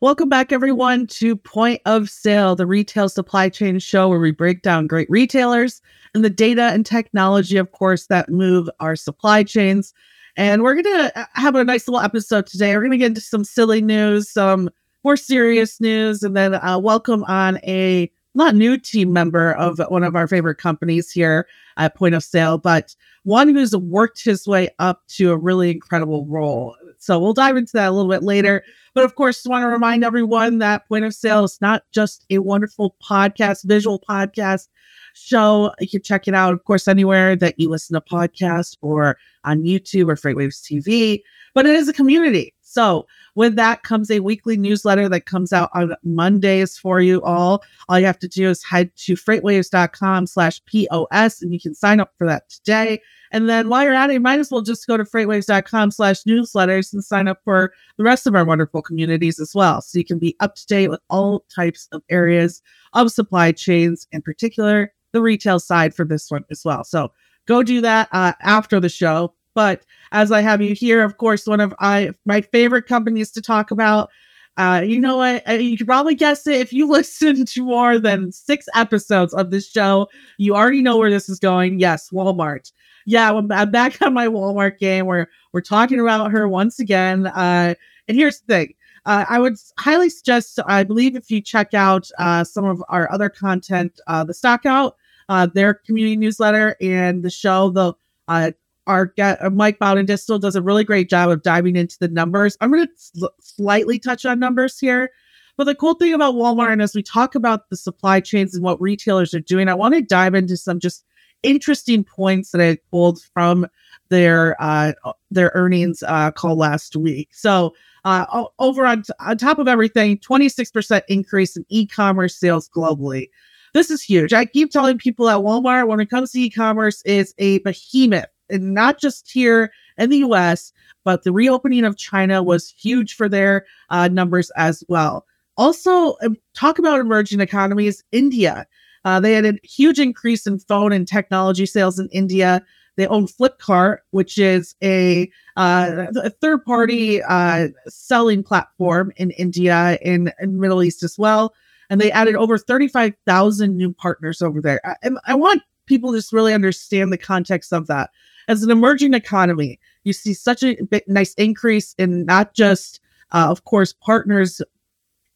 Welcome back, everyone, to Point of Sale, the retail supply chain show where we break down great retailers and the data and technology, of course, that move our supply chains. And we're going to uh, have a nice little episode today. We're going to get into some silly news, some more serious news, and then uh, welcome on a not new team member of one of our favorite companies here at Point of Sale, but one who's worked his way up to a really incredible role. So we'll dive into that a little bit later. But of course, want to remind everyone that Point of Sale is not just a wonderful podcast, visual podcast show. You can check it out, of course, anywhere that you listen to podcasts or on YouTube or Freightwaves TV, but it is a community. So with that comes a weekly newsletter that comes out on Mondays for you all. All you have to do is head to freightwaves.com slash POS and you can sign up for that today. And then while you're at it, you might as well just go to freightwaves.com slash newsletters and sign up for the rest of our wonderful communities as well. So you can be up to date with all types of areas of supply chains, in particular, the retail side for this one as well. So go do that uh, after the show. But as I have you here, of course, one of I, my favorite companies to talk about. Uh, you know what? Uh, you can probably guess it. If you listen to more than six episodes of this show, you already know where this is going. Yes, Walmart yeah, I'm back on my Walmart game where we're talking about her once again. Uh, and here's the thing. Uh, I would highly suggest, I believe, if you check out uh, some of our other content, uh, the Stockout, uh, their community newsletter, and the show, the uh, our uh, Mike Bowden Distal does a really great job of diving into the numbers. I'm going to sl- slightly touch on numbers here. But the cool thing about Walmart, and as we talk about the supply chains and what retailers are doing, I want to dive into some just interesting points that I pulled from their uh, their earnings uh, call last week. So uh, over on, t- on top of everything, 26% increase in e-commerce sales globally. This is huge. I keep telling people at Walmart when it comes to e-commerce is a behemoth, and not just here in the U.S., but the reopening of China was huge for their uh, numbers as well. Also, um, talk about emerging economies. India uh, they had a huge increase in phone and technology sales in India. They own Flipkart, which is a, uh, a third party uh, selling platform in India and, Middle East as well. And they added over 35,000 new partners over there. I, I want people to just really understand the context of that. As an emerging economy, you see such a nice increase in not just, uh, of course, partners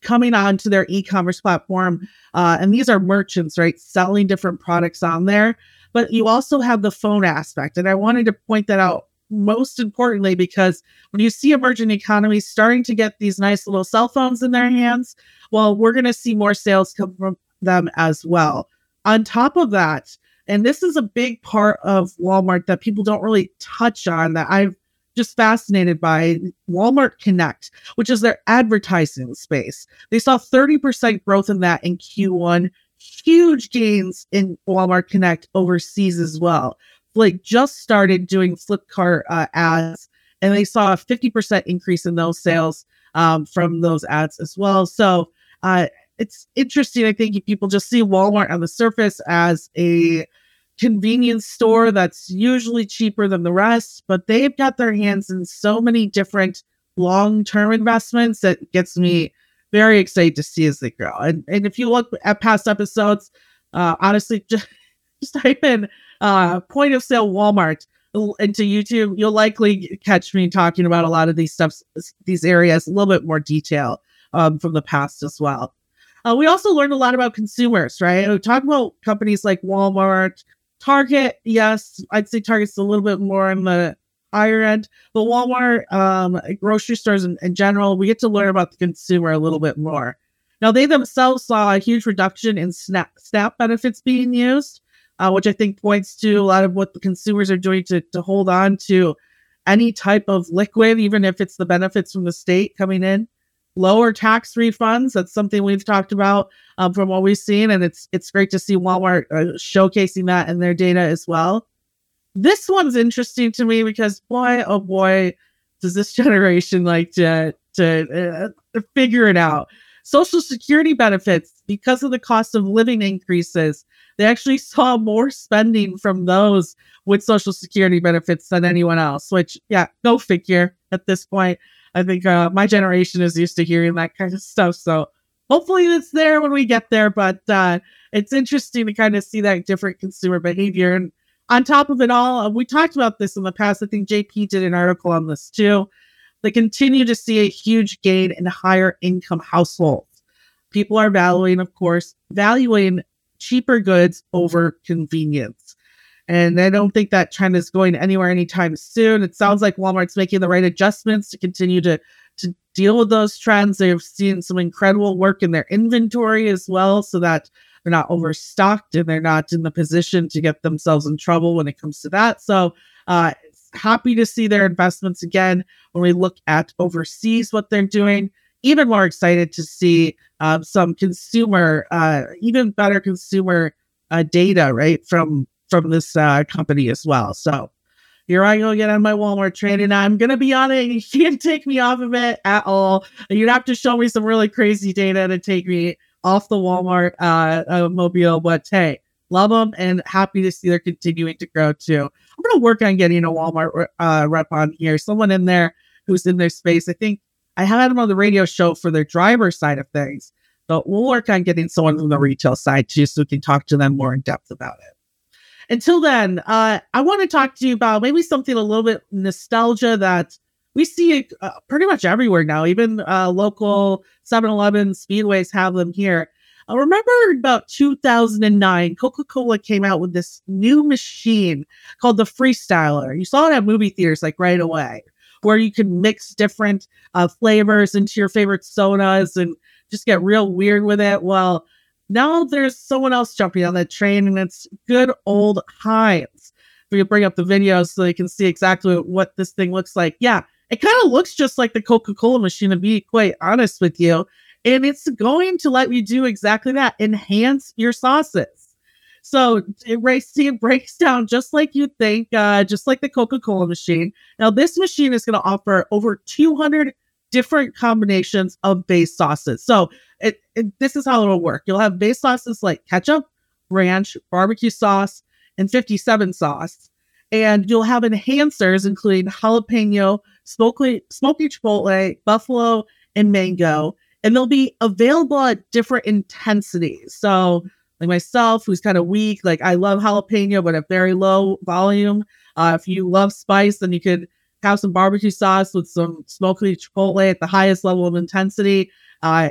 coming on to their e-commerce platform uh, and these are merchants right selling different products on there but you also have the phone aspect and i wanted to point that out most importantly because when you see emerging economies starting to get these nice little cell phones in their hands well we're going to see more sales come from them as well. On top of that and this is a big part of walmart that people don't really touch on that i've just fascinated by Walmart Connect, which is their advertising space. They saw 30% growth in that in Q1, huge gains in Walmart Connect overseas as well. Like just started doing Flipkart uh, ads, and they saw a 50% increase in those sales um, from those ads as well. So uh, it's interesting. I think people just see Walmart on the surface as a convenience store that's usually cheaper than the rest, but they've got their hands in so many different long-term investments that gets me very excited to see as they grow. And and if you look at past episodes, uh, honestly, just, just type in uh, point of sale Walmart into YouTube, you'll likely catch me talking about a lot of these stuff, these areas, a little bit more detail um, from the past as well. Uh, we also learned a lot about consumers, right? We talk about companies like Walmart, Target, yes, I'd say Target's a little bit more on the higher end, but Walmart, um, grocery stores in, in general, we get to learn about the consumer a little bit more. Now, they themselves saw a huge reduction in SNAP, SNAP benefits being used, uh, which I think points to a lot of what the consumers are doing to, to hold on to any type of liquid, even if it's the benefits from the state coming in lower tax refunds. That's something we've talked about um, from what we've seen, and it's it's great to see Walmart uh, showcasing that in their data as well. This one's interesting to me because boy, oh boy, does this generation like to to uh, figure it out. Social Security benefits, because of the cost of living increases, they actually saw more spending from those with Social Security benefits than anyone else, which, yeah, go figure at this point. I think uh, my generation is used to hearing that kind of stuff. So hopefully it's there when we get there. But uh, it's interesting to kind of see that different consumer behavior. And on top of it all, uh, we talked about this in the past. I think JP did an article on this too. They continue to see a huge gain in higher income households. People are valuing, of course, valuing cheaper goods over convenience. And I don't think that trend is going anywhere anytime soon. It sounds like Walmart's making the right adjustments to continue to, to deal with those trends. They've seen some incredible work in their inventory as well, so that they're not overstocked and they're not in the position to get themselves in trouble when it comes to that. So, uh, happy to see their investments again when we look at overseas what they're doing. Even more excited to see um, some consumer, uh, even better consumer uh, data, right, from from this uh, company as well. So here I go get on my Walmart train, and I'm gonna be on it. You can't take me off of it at all. You'd have to show me some really crazy data to take me off the Walmart uh, uh, mobile. But hey, love them and happy to see they're continuing to grow too. I'm gonna work on getting a Walmart uh, rep on here. Someone in there who's in their space. I think I had them on the radio show for their driver side of things. But we'll work on getting someone from the retail side too, so we can talk to them more in depth about it. Until then, uh, I want to talk to you about maybe something a little bit nostalgia that we see uh, pretty much everywhere now. Even uh, local 7 Eleven speedways have them here. I remember about 2009, Coca Cola came out with this new machine called the Freestyler. You saw it at movie theaters like right away, where you could mix different uh, flavors into your favorite sodas and just get real weird with it. Well, now there's someone else jumping on that train, and it's good old Heinz. We can bring up the video so you can see exactly what this thing looks like. Yeah, it kind of looks just like the Coca Cola machine, to be quite honest with you. And it's going to let you do exactly that enhance your sauces. So it, it breaks down just like you think, uh, just like the Coca Cola machine. Now, this machine is going to offer over 200 different combinations of base sauces. So it, it, this is how it'll work. You'll have base sauces like ketchup, ranch, barbecue sauce, and 57 sauce. And you'll have enhancers including jalapeno, smoky, smoky chipotle, buffalo, and mango. And they'll be available at different intensities. So, like myself, who's kind of weak, like I love jalapeno, but at very low volume. Uh, if you love spice, then you could have some barbecue sauce with some smoky chipotle at the highest level of intensity. Uh,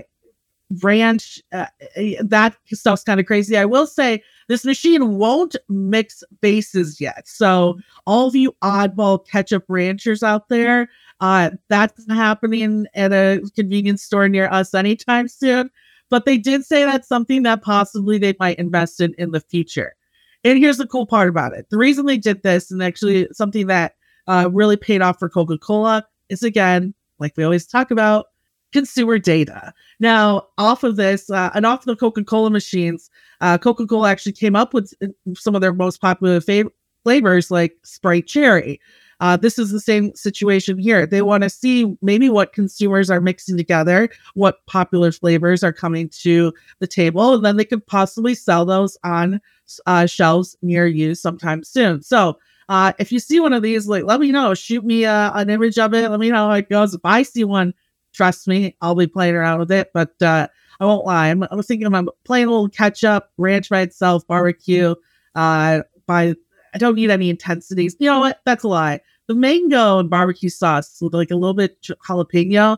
ranch. Uh, eh, that stuff's kind of crazy. I will say this machine won't mix bases yet. So all of you oddball ketchup ranchers out there, uh, that's happening at a convenience store near us anytime soon. But they did say that's something that possibly they might invest in in the future. And here's the cool part about it. The reason they did this, and actually something that uh, really paid off for Coca Cola, is again, like we always talk about, consumer data. Now, off of this, uh, and off the Coca Cola machines, uh, Coca Cola actually came up with uh, some of their most popular fav- flavors like Sprite Cherry. Uh, this is the same situation here. They want to see maybe what consumers are mixing together, what popular flavors are coming to the table, and then they could possibly sell those on uh, shelves near you sometime soon. So, uh, if you see one of these, like let me know. Shoot me uh, an image of it. Let me know how it goes. If I see one Trust me, I'll be playing around with it, but uh, I won't lie. I'm, I was thinking I'm playing a little catch up, ranch by itself, barbecue. Uh, by I don't need any intensities. You know what? That's a lie. The mango and barbecue sauce with like a little bit jalapeno,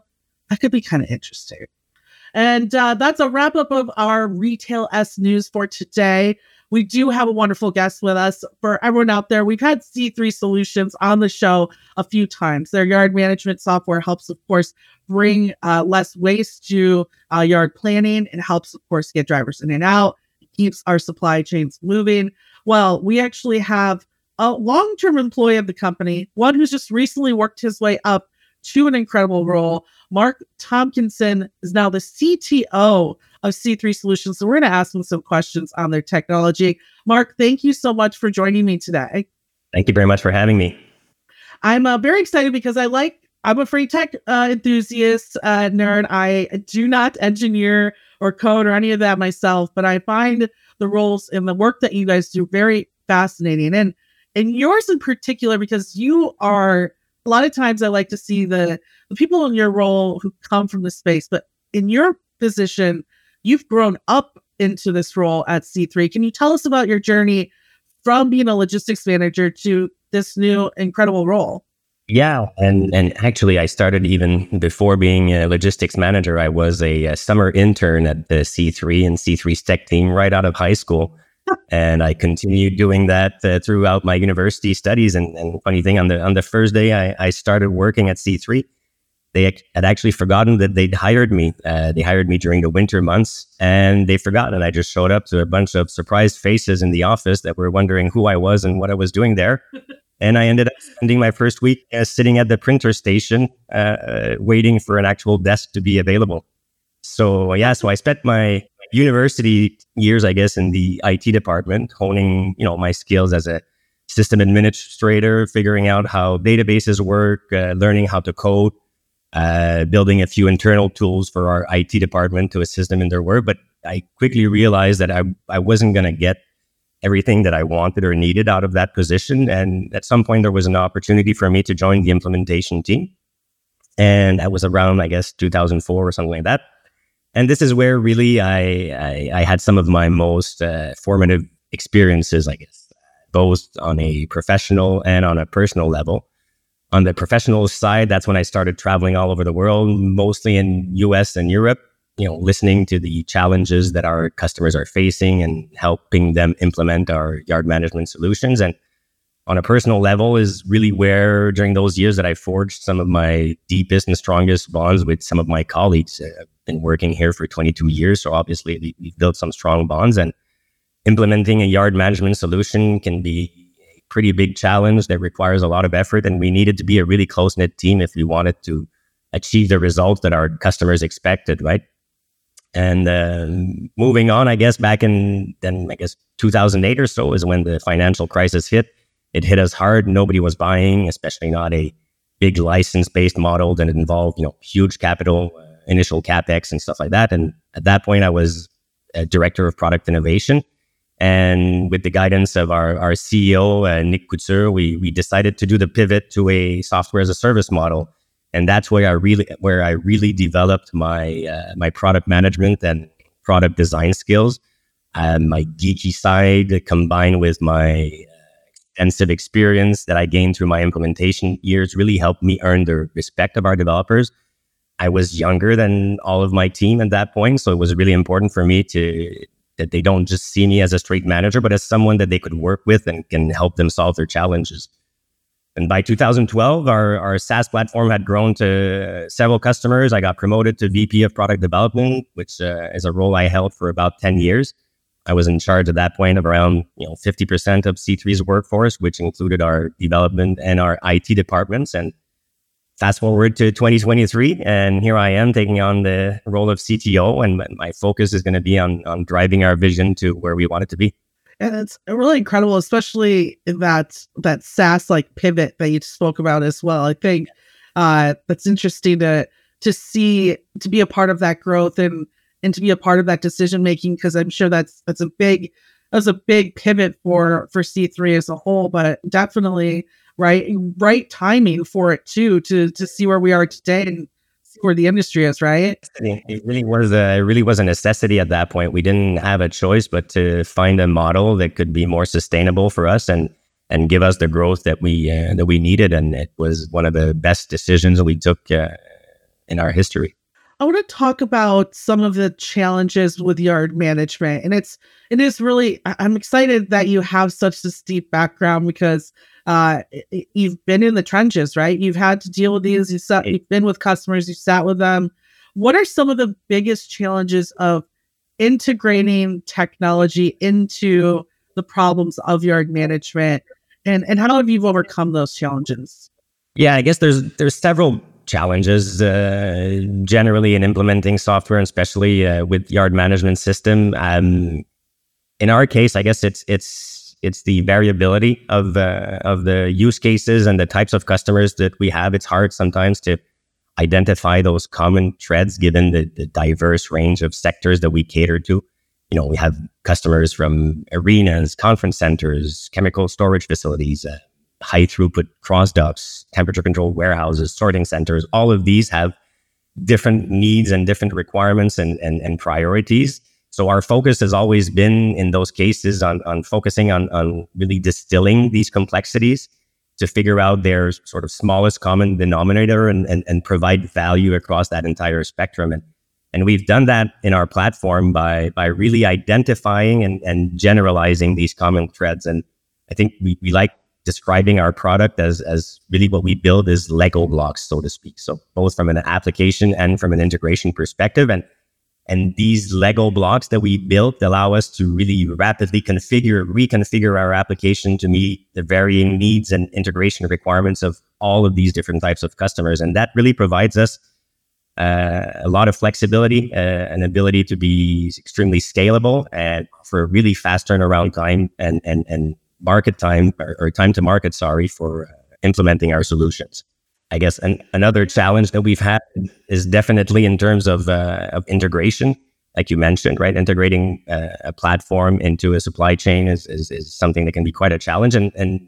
that could be kind of interesting. And uh, that's a wrap up of our Retail S news for today. We do have a wonderful guest with us. For everyone out there, we've had C3 Solutions on the show a few times. Their yard management software helps, of course, bring uh, less waste to uh, yard planning and helps, of course, get drivers in and out, keeps our supply chains moving. Well, we actually have a long term employee of the company, one who's just recently worked his way up to an incredible role. Marc Tomkinson is now the CTO of C3 Solutions. So we're going to ask them some questions on their technology. Marc, thank you so much for joining me today. Thank you very much for having me. I'm uh, very excited because I like I'm a free tech uh, enthusiast, uh, nerd. I do not engineer or code or any of that myself, but I find the roles and the work that you guys do very fascinating. And and yours in particular, because you are a lot of times I like to see the the people in your role who come from the space, but in your position, you've grown up into this role at C3. Can you tell us about your journey from being a logistics manager to this new incredible role? Yeah, and and actually, I started even before being a logistics manager. I was a, a summer intern at the C3 and C3's tech team right out of high school, and I continued doing that uh, throughout my university studies. And, and funny thing, on the on the first day I, I started working at C3, they had actually forgotten that they'd hired me. Uh, they hired me during the winter months, and they forgot. And I just showed up to a bunch of surprised faces in the office that were wondering who I was and what I was doing there. And I ended up spending my first week uh, sitting at the printer station, uh, uh, waiting for an actual desk to be available. So yeah, so I spent my university years, I guess, in the IT department, honing you know my skills as a system administrator, figuring out how databases work, uh, learning how to code, uh, building a few internal tools for our IT department to assist them in their work. But I quickly realized that I I wasn't going to get everything that I wanted or needed out of that position. And at some point, there was an opportunity for me to join the implementation team. And that was around, I guess, 2004 or something like that. And this is where really I, I, I had some of my most uh, formative experiences, I guess, both on a professional and on a personal level. On the professional side, that's when I started traveling all over the world, mostly in US and Europe you know, listening to the challenges that our customers are facing and helping them implement our yard management solutions. And on a personal level is really where during those years that I forged some of my deepest and strongest bonds with some of my colleagues. Uh, I've been working here for 22 years. So obviously we've built some strong bonds and implementing a yard management solution can be pretty big challenge that requires a lot of effort. And we needed to be a really close knit team if we wanted to achieve the results that our customers expected, right? And uh, moving on, I guess back in then I guess 2008 or so is when the financial crisis hit. It hit us hard. Nobody was buying, especially not a big license based model that involved you know huge capital, uh, initial capex and stuff like that. And at that point, I was a director of product innovation. And with the guidance of our, our CEO, uh, Nick Couture, we, we decided to do the pivot to a software as a service model and that's where I really where I really developed my uh, my product management and product design skills. Um, my geeky side combined with my uh, extensive experience that I gained through my implementation years really helped me earn the respect of our developers. I was younger than all of my team at that point, so it was really important for me to that they don't just see me as a straight manager, but as someone that they could work with and can help them solve their challenges. And by 2012, our, our SaaS platform had grown to several customers. I got promoted to VP of product development, which uh, is a role I held for about 10 years. I was in charge at that point of around you know 50% of C3's workforce, which included our development and our IT departments. And fast forward to 2023, and here I am taking on the role of CTO, and my focus is going to be on on driving our vision to where we want it to be and it's really incredible, especially that that SaaS like pivot that you spoke about as well. I think uh, that's interesting to to see to be a part of that growth and and to be a part of that decision making because I'm sure that's that's a big that's a big pivot for for C3 as a whole, but definitely right right timing for it too to to see where we are today and where the industry is, right? It really was a it really was a necessity at that point. We didn't have a choice but to find a model that could be more sustainable for us and and give us the growth that we uh, that we needed. And it was one of the best decisions we took uh, in our history. I want to talk about some of the challenges with yard management, and it's it is really I'm excited that you have such a deep background because uh, you've been in the trenches, right? You've had to deal with these. You sat, you've been with customers. You sat with them. What are some of the biggest challenges of integrating technology into the problems of yard management, and and how have you overcome those challenges? Yeah, I guess there's there's several challenges uh, generally in implementing software, especially uh, with yard management system. Um, in our case, I guess it's it's it's the variability of uh, of the use cases and the types of customers that we have. It's hard sometimes to identify those common threads given the, the diverse range of sectors that we cater to. You know, we have customers from arenas, conference centers, chemical storage facilities, uh, high throughput cross docks, temperature controlled warehouses, sorting centers. All of these have different needs and different requirements and, and, and priorities. So our focus has always been in those cases on, on focusing on, on really distilling these complexities to figure out their sort of smallest common denominator and, and, and provide value across that entire spectrum. And, and we've done that in our platform by, by really identifying and, and generalizing these common threads. And I think we, we like describing our product as, as really what we build is Lego blocks, so to speak. So both from an application and from an integration perspective. And and these Lego blocks that we built allow us to really rapidly configure, reconfigure our application to meet the varying needs and integration requirements of all of these different types of customers. And that really provides us uh, a lot of flexibility, uh, an ability to be extremely scalable and for a really fast turnaround time and, and, and market time or, or time to market, sorry, for uh, implementing our solutions. I guess an, another challenge that we've had is definitely in terms of, uh, of integration, like you mentioned, right? Integrating uh, a platform into a supply chain is, is, is something that can be quite a challenge. And, and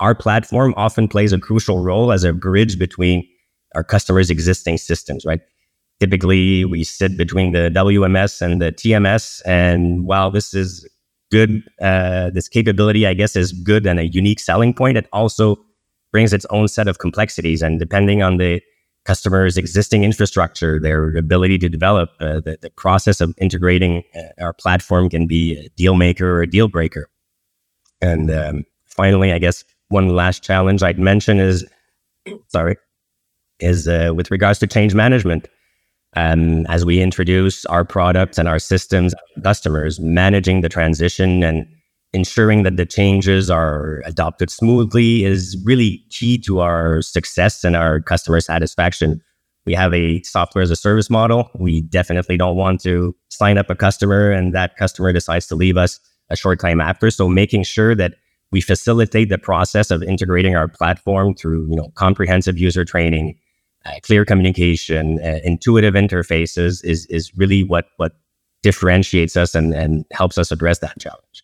our platform often plays a crucial role as a bridge between our customers' existing systems, right? Typically, we sit between the WMS and the TMS. And while this is good, uh, this capability, I guess, is good and a unique selling point, it also brings its own set of complexities. And depending on the customer's existing infrastructure, their ability to develop, uh, the, the, process of integrating uh, our platform can be a deal maker or a deal breaker. And um, finally, I guess one last challenge I'd mention is, sorry, is uh, with regards to change management. Um, as we introduce our products and our systems, customers managing the transition and ensuring that the changes are adopted smoothly is really key to our success and our customer satisfaction. We have a software as a service model. We definitely don't want to sign up a customer and that customer decides to leave us a short time after. So making sure that we facilitate the process of integrating our platform through, you know, comprehensive user training, uh, clear communication, uh, intuitive interfaces is is really what what differentiates us and, and helps us address that challenge.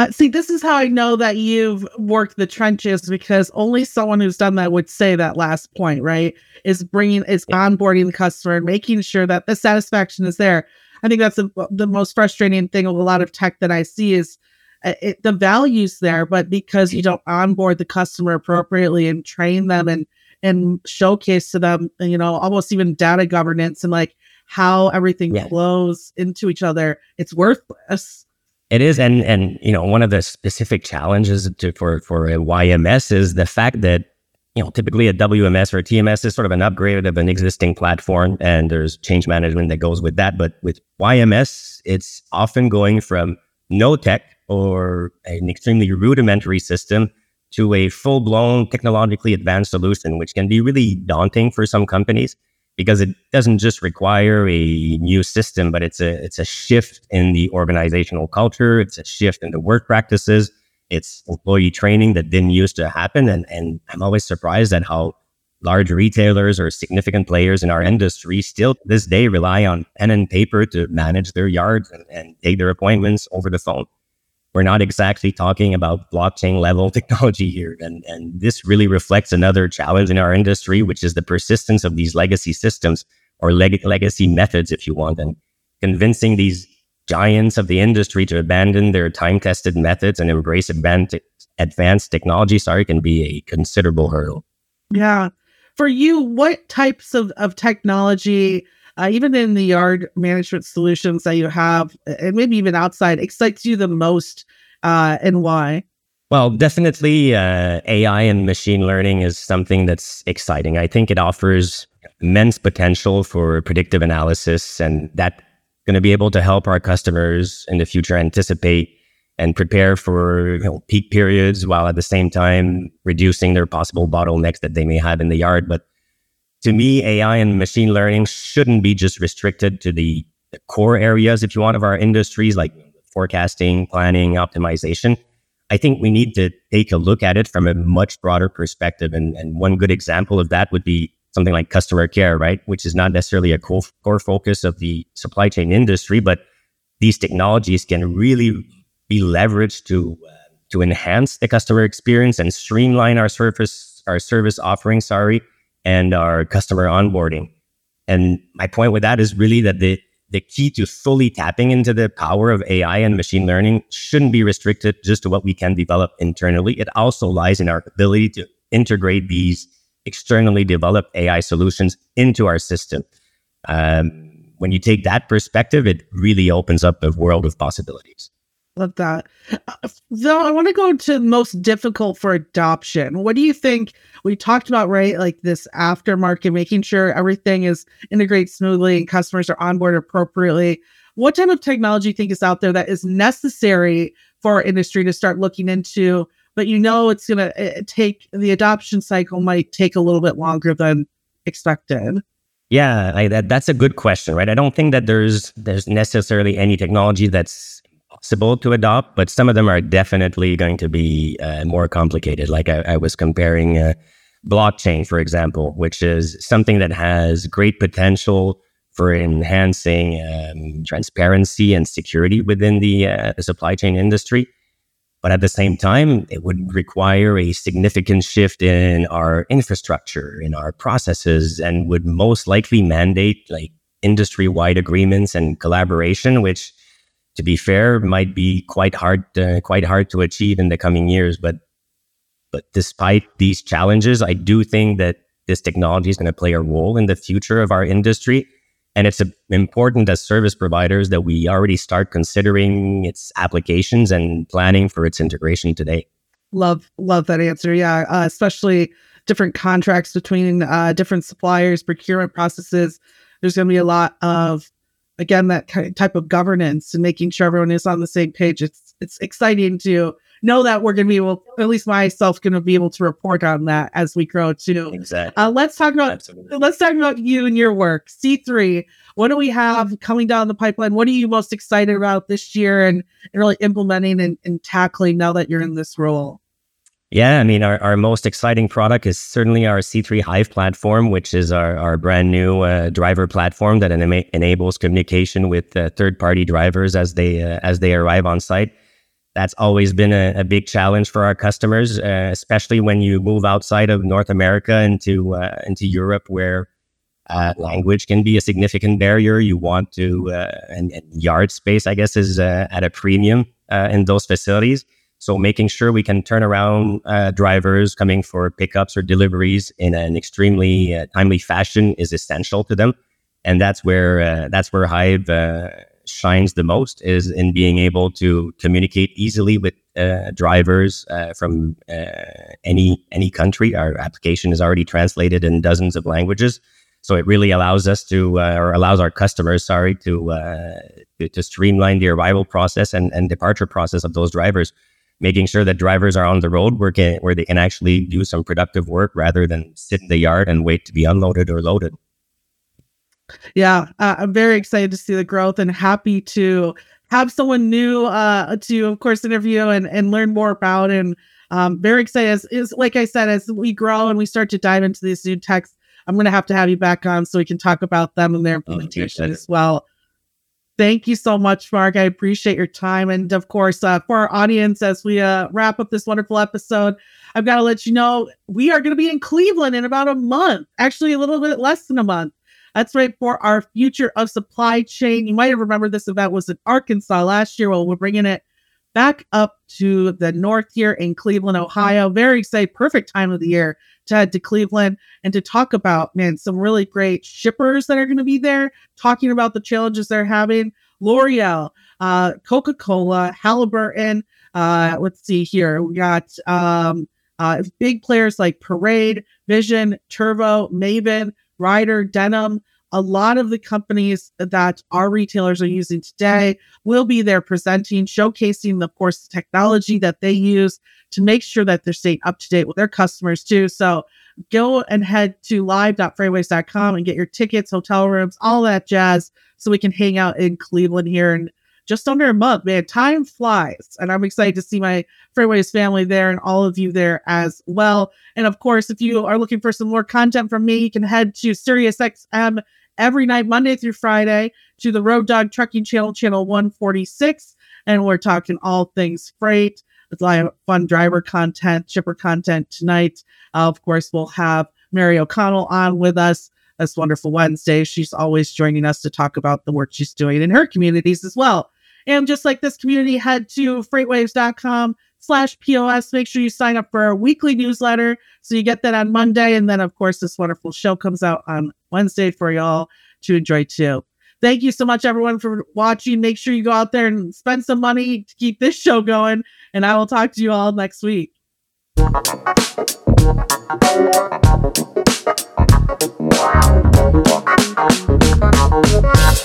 Uh, see, this is how I know that you've worked the trenches because only someone who's done that would say that last point, right? Is bringing, is onboarding the customer and making sure that the satisfaction is there. I think that's the, the most frustrating thing of a lot of tech that I see is uh, it, the value's there, but because you don't onboard the customer appropriately and train them and and showcase to them, you know, almost even data governance and like how everything yeah. flows into each other, it's worthless. It is, and and you know, one of the specific challenges to, for for a YMS is the fact that you know typically a WMS or a TMS is sort of an upgrade of an existing platform, and there's change management that goes with that. But with YMS, it's often going from no tech or an extremely rudimentary system to a full blown technologically advanced solution, which can be really daunting for some companies because it doesn't just require a new system, but it's a it's a shift in the organizational culture. It's a shift in the work practices. It's employee training that didn't used to happen. And and I'm always surprised at how large retailers or significant players in our industry still this day rely on pen and paper to manage their yards and, and take their appointments over the phone we're not exactly talking about blockchain level technology here. And, and this really reflects another challenge in our industry, which is the persistence of these legacy systems or leg- legacy methods, if you want, and convincing these giants of the industry to abandon their time tested methods and embrace advanced, advanced technology, sorry, can be a considerable hurdle. Yeah. For you, what types of, of technology uh, even in the yard management solutions that you have, and maybe even outside, excites you the most uh, and why? Well, definitely uh, AI and machine learning is something that's exciting. I think it offers immense potential for predictive analysis, and that's going to be able to help our customers in the future anticipate and prepare for you know, peak periods while at the same time reducing their possible bottlenecks that they may have in the yard. But to me, AI and machine learning shouldn't be just restricted to the, the core areas, if you want, of our industries like forecasting, planning, optimization. I think we need to take a look at it from a much broader perspective. And, and one good example of that would be something like customer care, right? Which is not necessarily a core, core focus of the supply chain industry, but these technologies can really be leveraged to uh, to enhance the customer experience and streamline our service our service offering. Sorry, and our customer onboarding. And my point with that is really that the the key to fully tapping into the power of AI and machine learning shouldn't be restricted just to what we can develop internally. It also lies in our ability to integrate these externally developed AI solutions into our system. Um, when you take that perspective, it really opens up a world of possibilities. Love that. Though I want to go to most difficult for adoption. What do you think? We talked about right, like this aftermarket, making sure everything is integrated smoothly and customers are onboarded appropriately. What type of technology you think is out there that is necessary for our industry to start looking into? But you know, it's going to eh, eh, take the adoption cycle might take a little bit longer than expected. Yeah, I, that, that's a good question, right? I don't think that there's there's necessarily any technology that's possible to adopt, but some of them are definitely going to be uh, more complicated. Like I, I was comparing uh, blockchain, for example, which is something that has great potential for enhancing um, transparency and security within the, uh, the supply chain industry. But at the same time, it would require a significant shift in our infrastructure, in our processes, and would most likely mandate like industry wide agreements and collaboration, which, to be fair, might be quite hard, uh, quite hard to achieve in the coming years. But, but despite these challenges, I do think that this technology is going to play a role in the future of our industry and it's important as service providers that we already start considering its applications and planning for its integration today. Love, love that answer. Yeah, uh, especially different contracts between uh, different suppliers, procurement processes. There's going to be a lot of, again, that kind of type of governance and making sure everyone is on the same page. It's it's exciting to know that we're going to be able, at least myself, going to be able to report on that as we grow too. Exactly. Uh, let's talk about Absolutely. let's talk about you and your work. C three. What do we have coming down the pipeline? What are you most excited about this year and, and really implementing and, and tackling now that you're in this role? Yeah, I mean, our, our most exciting product is certainly our C3 Hive platform, which is our, our brand new uh, driver platform that en- enables communication with uh, third party drivers as they uh, as they arrive on site that's always been a, a, big challenge for our customers, uh, especially when you move outside of North America into uh, into Europe, where uh, language can be a significant barrier. You want to, and, and, yard space, I guess, is at a premium in those facilities. So making sure we can turn around drivers coming for pickups or deliveries in an extremely timely fashion is essential to them, and that's where that's where Hive shines the most is in being able to communicate easily with uh, drivers uh, from uh, any any country. Our application is already translated in dozens of languages, so it really allows us to, uh, or allows our customers, sorry, to, uh, to, to streamline the arrival process and, and departure process of those drivers, making sure that drivers are on the road where can, where they can actually do some productive work rather than sit in the yard and wait to be unloaded or loaded. Yeah, uh, I'm very excited to see the growth and happy to have someone new uh, to, of course, interview and, and learn more about. And um, very excited. As, is like I said, as we grow and we start to dive into these new techs, I'm going to have to have you back on so we can talk about them and their oh, implementation oh, as well. Thank you so much, Marc. I appreciate your time. And of course, uh, for our audience, as we uh, wrap up this wonderful episode, I've got to let you know we are going to be in Cleveland in about a month, actually, a little bit less than a month. That's right for our future of supply chain. You might have remembered this event was in Arkansas last year. Well, we're bringing it back up to the north here in Cleveland, Ohio. Very excited, perfect time of the year to to Cleveland and to talk about, man, some really great shippers that are going to be there, talking about the challenges they're having. L'Oreal, uh, Coca Cola, Halliburton. Uh, let's see here. We got um, uh, big players like Parade, Vizion, Turvo, Maven, Ryder, Denim, a lot of the companies that our retailers are using today will be there presenting, showcasing, of course, the technology that they use to make sure that they're staying up to date with their customers too. So go and head to live.freightwaves.com and get your tickets, hotel rooms, all that jazz, so we can hang out in Cleveland here in just under a month, man. Time flies. And I'm excited to see my Freightwaves family there and all of you there as well. And of course, if you are looking for some more content from me, you can head to SiriusXM every night, Monday through Friday, to the Road Dog Trucking Channel, channel 146. And we're talking all things freight. It's a lot of fun driver content, shipper content tonight. Uh, of course, we'll have Mary O'Connell on with us this wonderful Wednesday. She's always joining us to talk about the work she's doing in her communities as well. And just like this community, head to freightwaves.com slash POS. Make sure you sign up for our weekly newsletter. So you get that on Monday. And then, of course, this wonderful show comes out on Wednesday for y'all to enjoy too. Thank you so much, everyone, for watching. Make sure you go out there and spend some money to keep this show going. And I will talk to you all next week. Wow.